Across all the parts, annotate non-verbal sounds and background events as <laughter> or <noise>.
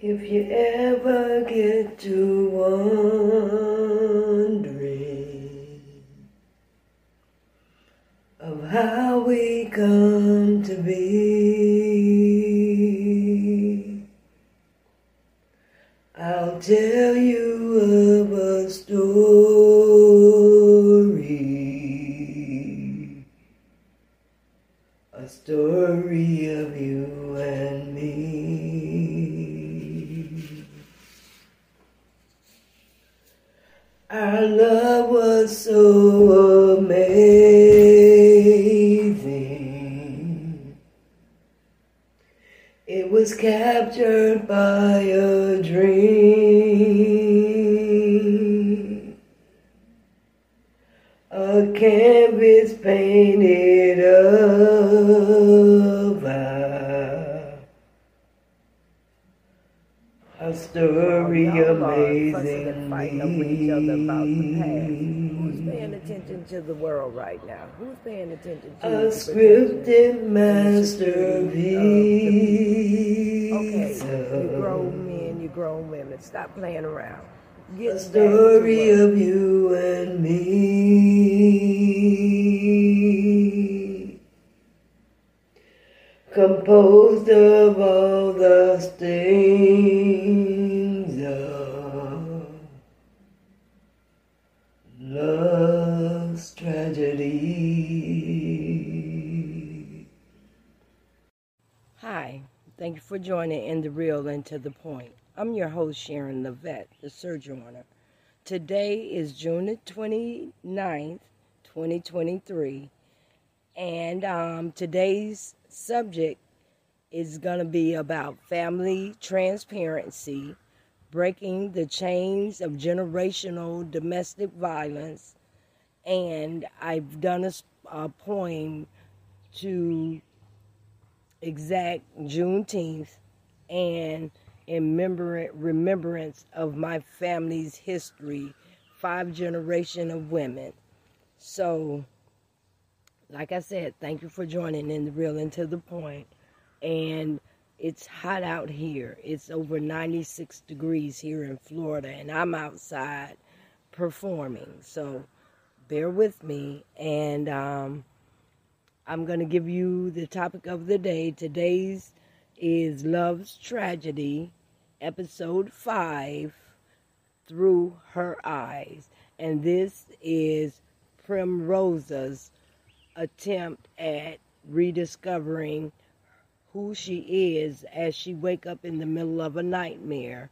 If you ever get to wondering of how we come to be, Our love was so amazing. It was captured by the past. Who's paying attention to the world right now? Who's paying attention to A the scripted Okay, you grown men, you grown women. Stop playing around. Get back story of you and me. Composed of all the stings thank you for joining in the real and to the point. I'm your host, Sharon LaVette, the Sojourner. Today is June the 29th, 2023, and um, today's subject is going to be about family transparency, breaking the chains of generational domestic violence, and I've done a poem to exact Juneteenth and in remember- remembrance of my family's history, five generation of women. So, like I said, thank you for joining in the real and to the point. And it's hot out here. It's over 96 degrees here in Florida, and I'm outside performing. So, bear with me. And um, I'm going to give you the topic of the day. Today's is Love's Tragedy, episode 5, Through Her Eyes. And this is Primrosa's attempt at rediscovering who she is as she wake up in the middle of a nightmare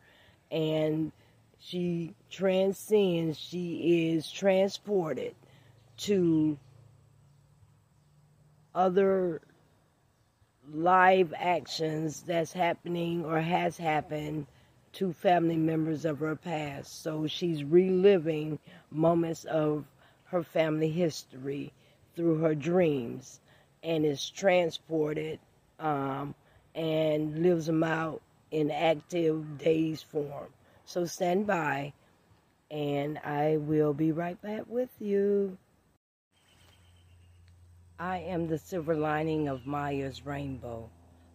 and she transcends she is transported to other live actions that's happening or has happened to family members of her past. So she's reliving moments of her family history through her dreams and is transported um, and lives them out in active days form. So stand by and I will be right back with you. I am the silver lining of Maya's rainbow.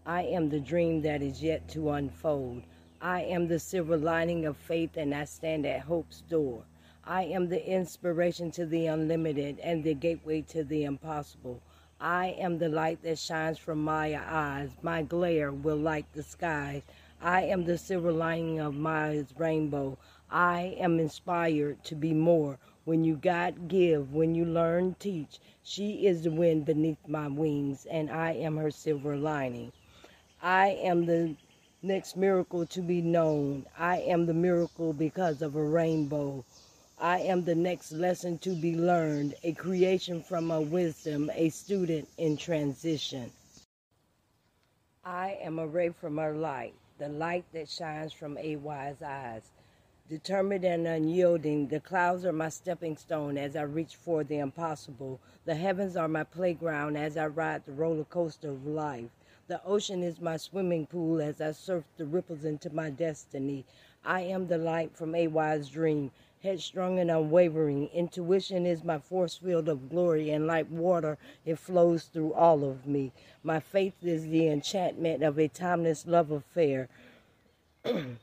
I am the dream that is yet to unfold. I am the silver lining of faith, and I stand at hope's door. I am the inspiration to the unlimited and the gateway to the impossible. I am the light that shines from Maya eyes. My glare will light the skies. I am the silver lining of Maya's rainbow. I am inspired to be more. When you God give, when you learn, teach. She is the wind beneath my wings, and I am her silver lining. I am the next miracle to be known. I am the miracle because of a rainbow. I am the next lesson to be learned, a creation from a wisdom, a student in transition. I am a ray from her light, the light that shines from Maya's eyes. Determined and unyielding, the clouds are my stepping stone as I reach for the impossible. The heavens are my playground as I ride the roller coaster of life. The ocean is my swimming pool as I surf the ripples into my destiny. I am the light from a wise dream, headstrong and unwavering. Intuition is my force field of glory, and like water, it flows through all of me. My faith is the enchantment of a timeless love affair. <clears throat>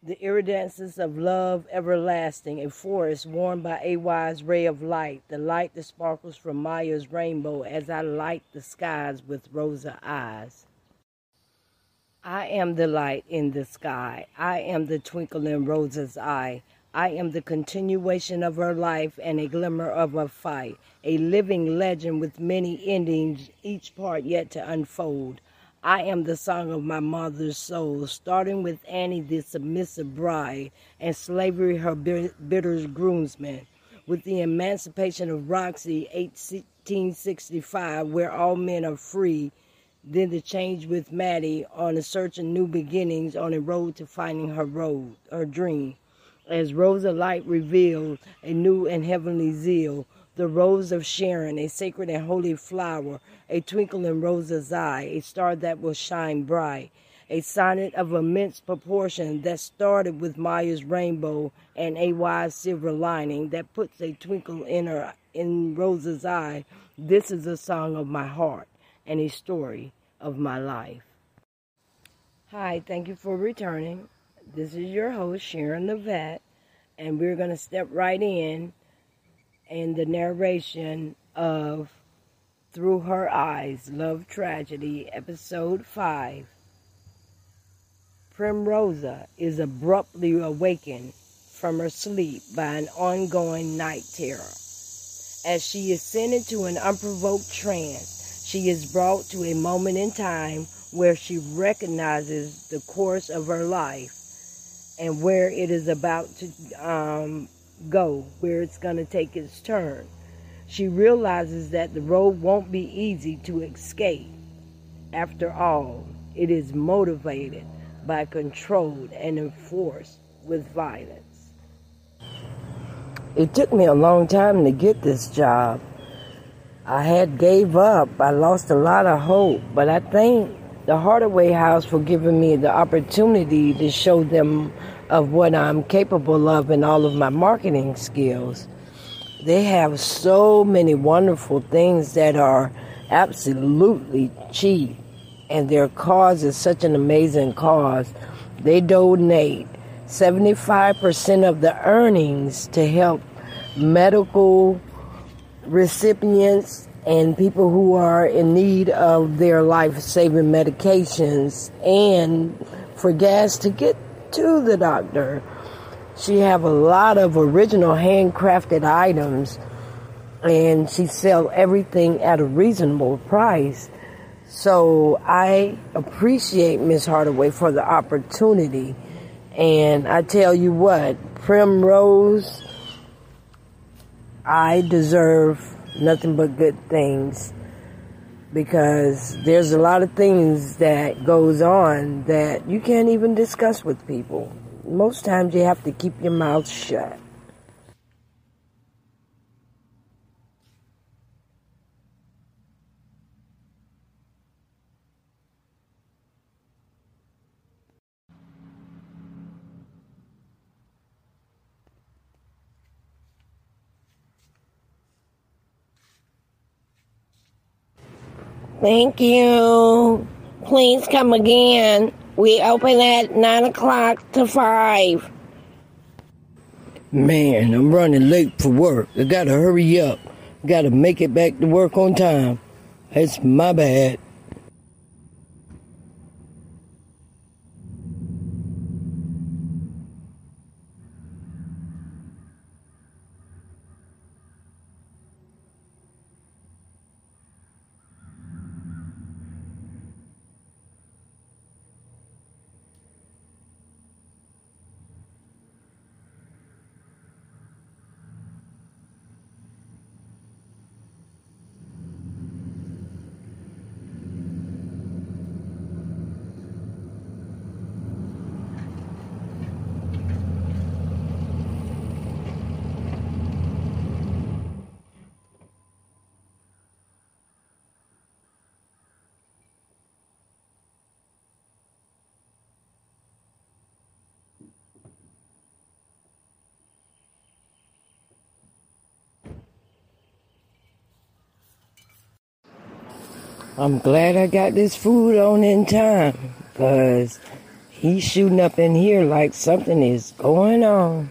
the iridescence of love everlasting, a forest warmed by Maya's ray of light, the light that sparkles from Maya's rainbow as I light the skies with Rosa eyes. I am the light in the sky. I am the twinkle in Rosa's eye. I am the continuation of her life and a glimmer of her fight, a living legend with many endings, each part yet to unfold. I am the song of my mother's soul, starting with Annie, the submissive bride, and slavery, her bitter groomsman, with the emancipation of Roxy, 1865, where all men are free. Then the change with Maddie on a search of new beginnings on a road to finding her road, her dream as Rosa Light revealed a new and heavenly zeal, the rose of Sharon, a sacred and holy flower, a twinkle in Rosa's eye, a star that will shine bright, a sonnet of immense proportion that started with Maya's rainbow and a wise silver lining that puts a twinkle in her in Rosa's eye. This is a song of my heart and a story of my life. Hi, thank you for returning. This is your host, Sharon Vet, and we're going to step right in in the narration of Through Her Eyes Love Tragedy, Episode 5. Primrosa is abruptly awakened from her sleep by an ongoing night terror. As she is sent into an unprovoked trance, she is brought to a moment in time where she recognizes the course of her life and where it is about to um, go, where it's going to take its turn. She realizes that the road won't be easy to escape. After all, it is motivated by controlled and enforced with violence. It took me a long time to get this job. I had gave up. I lost a lot of hope, but I think the Hardaway House for giving me the opportunity to show them of what I'm capable of and all of my marketing skills. They have so many wonderful things that are absolutely cheap, and their cause is such an amazing cause. They donate 75% of the earnings to help medical recipients and people who are in need of their life saving medications and for gas to get to the doctor. She have a lot of original handcrafted items and she sell everything at a reasonable price. So I appreciate Miss Hardaway for the opportunity. And I tell you what, Primrose, I deserve nothing but good things because there's a lot of things that goes on that you can't even discuss with people. Most times you have to keep your mouth shut. Thank you. Please come again. We open at 9 o'clock to 5. Man, I'm running late for work. I gotta hurry up. Gotta make it back to work on time. That's my bad. I'm glad I got this food on in time because He's shooting up in here like something is going on.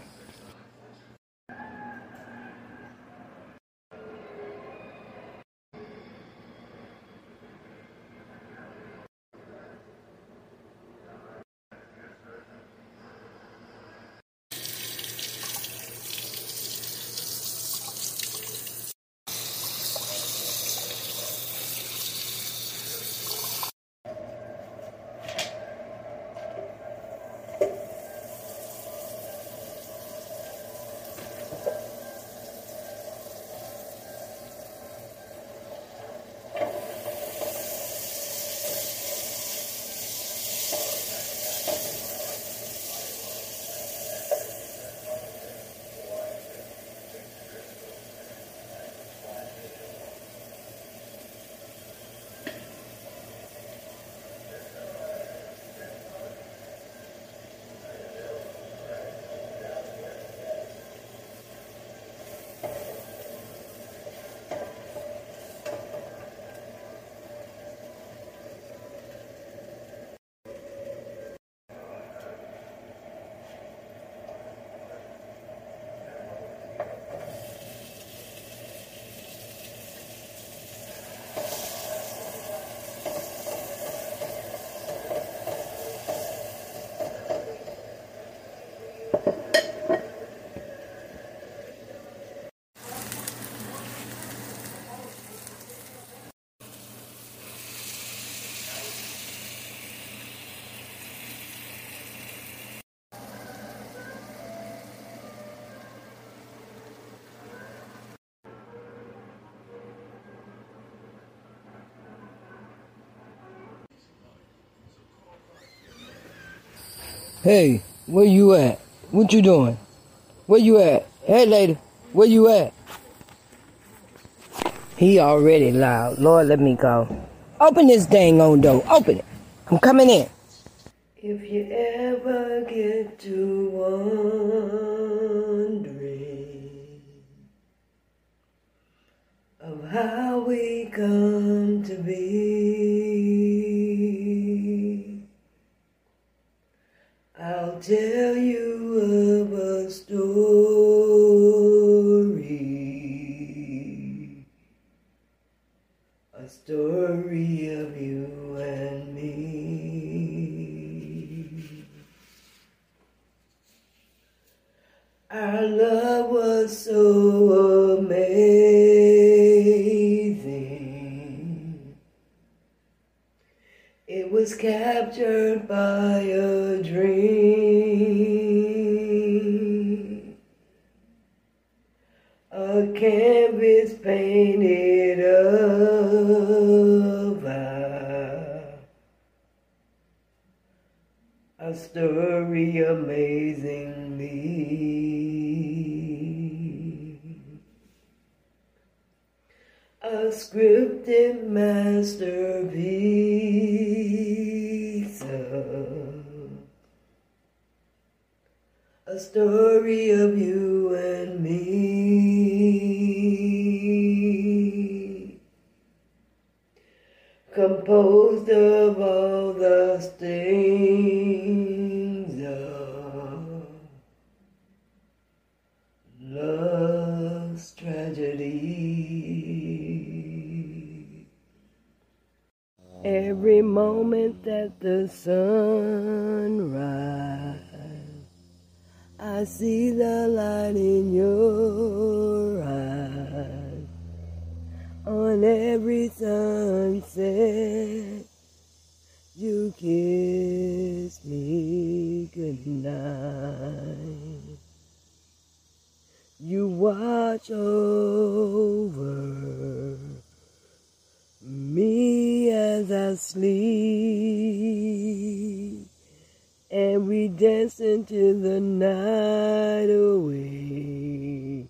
Hey, where you at? What you doing? Where you at? Hey, lady, where you at? He already loud. Lord, let me go. Open this dang on door. Open it. I'm coming in. If you ever get to wondering of how we come to be, tell you It was captured by a dream. A story of you and me composed of all the stings of love's tragedy. Every moment that the sun see the light in your eyes. On every sunset, you kiss me goodnight. You watch over me as I sleep, and we dance into the night away.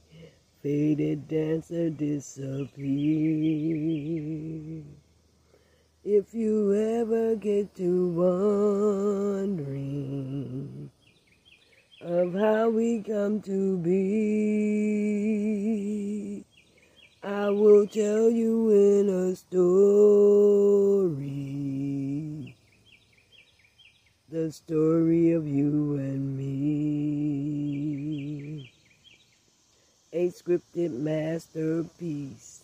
Faded dancer disappear. If you ever get to wondering of how we come to be, I will tell you in a story the story of you and me. A scripted masterpiece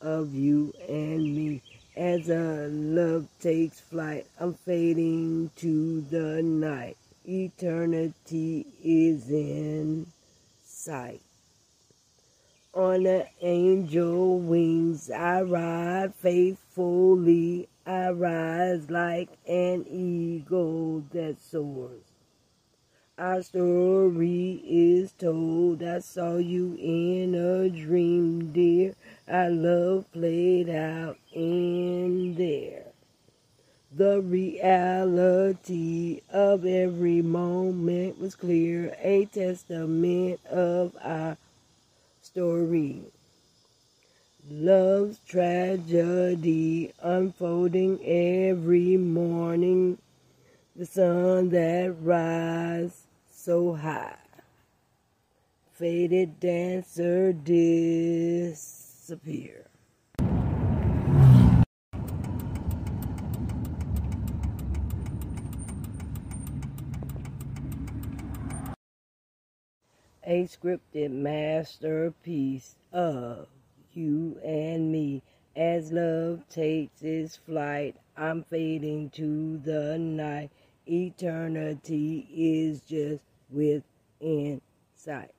of you and me. As our love takes flight, I'm fading to the night. Eternity is in sight. On the angel wings I ride faithfully. I rise like an eagle that soars. Our story is told. I saw you in a dream, dear. Our love played out in there. The reality of every moment was clear, a testament of our story. Love's tragedy unfolding every morning. The sun that rise so high. Faded dancer disappear. a scripted masterpiece of you and me. As love takes its flight, I'm fading to the night. Eternity is just within sight.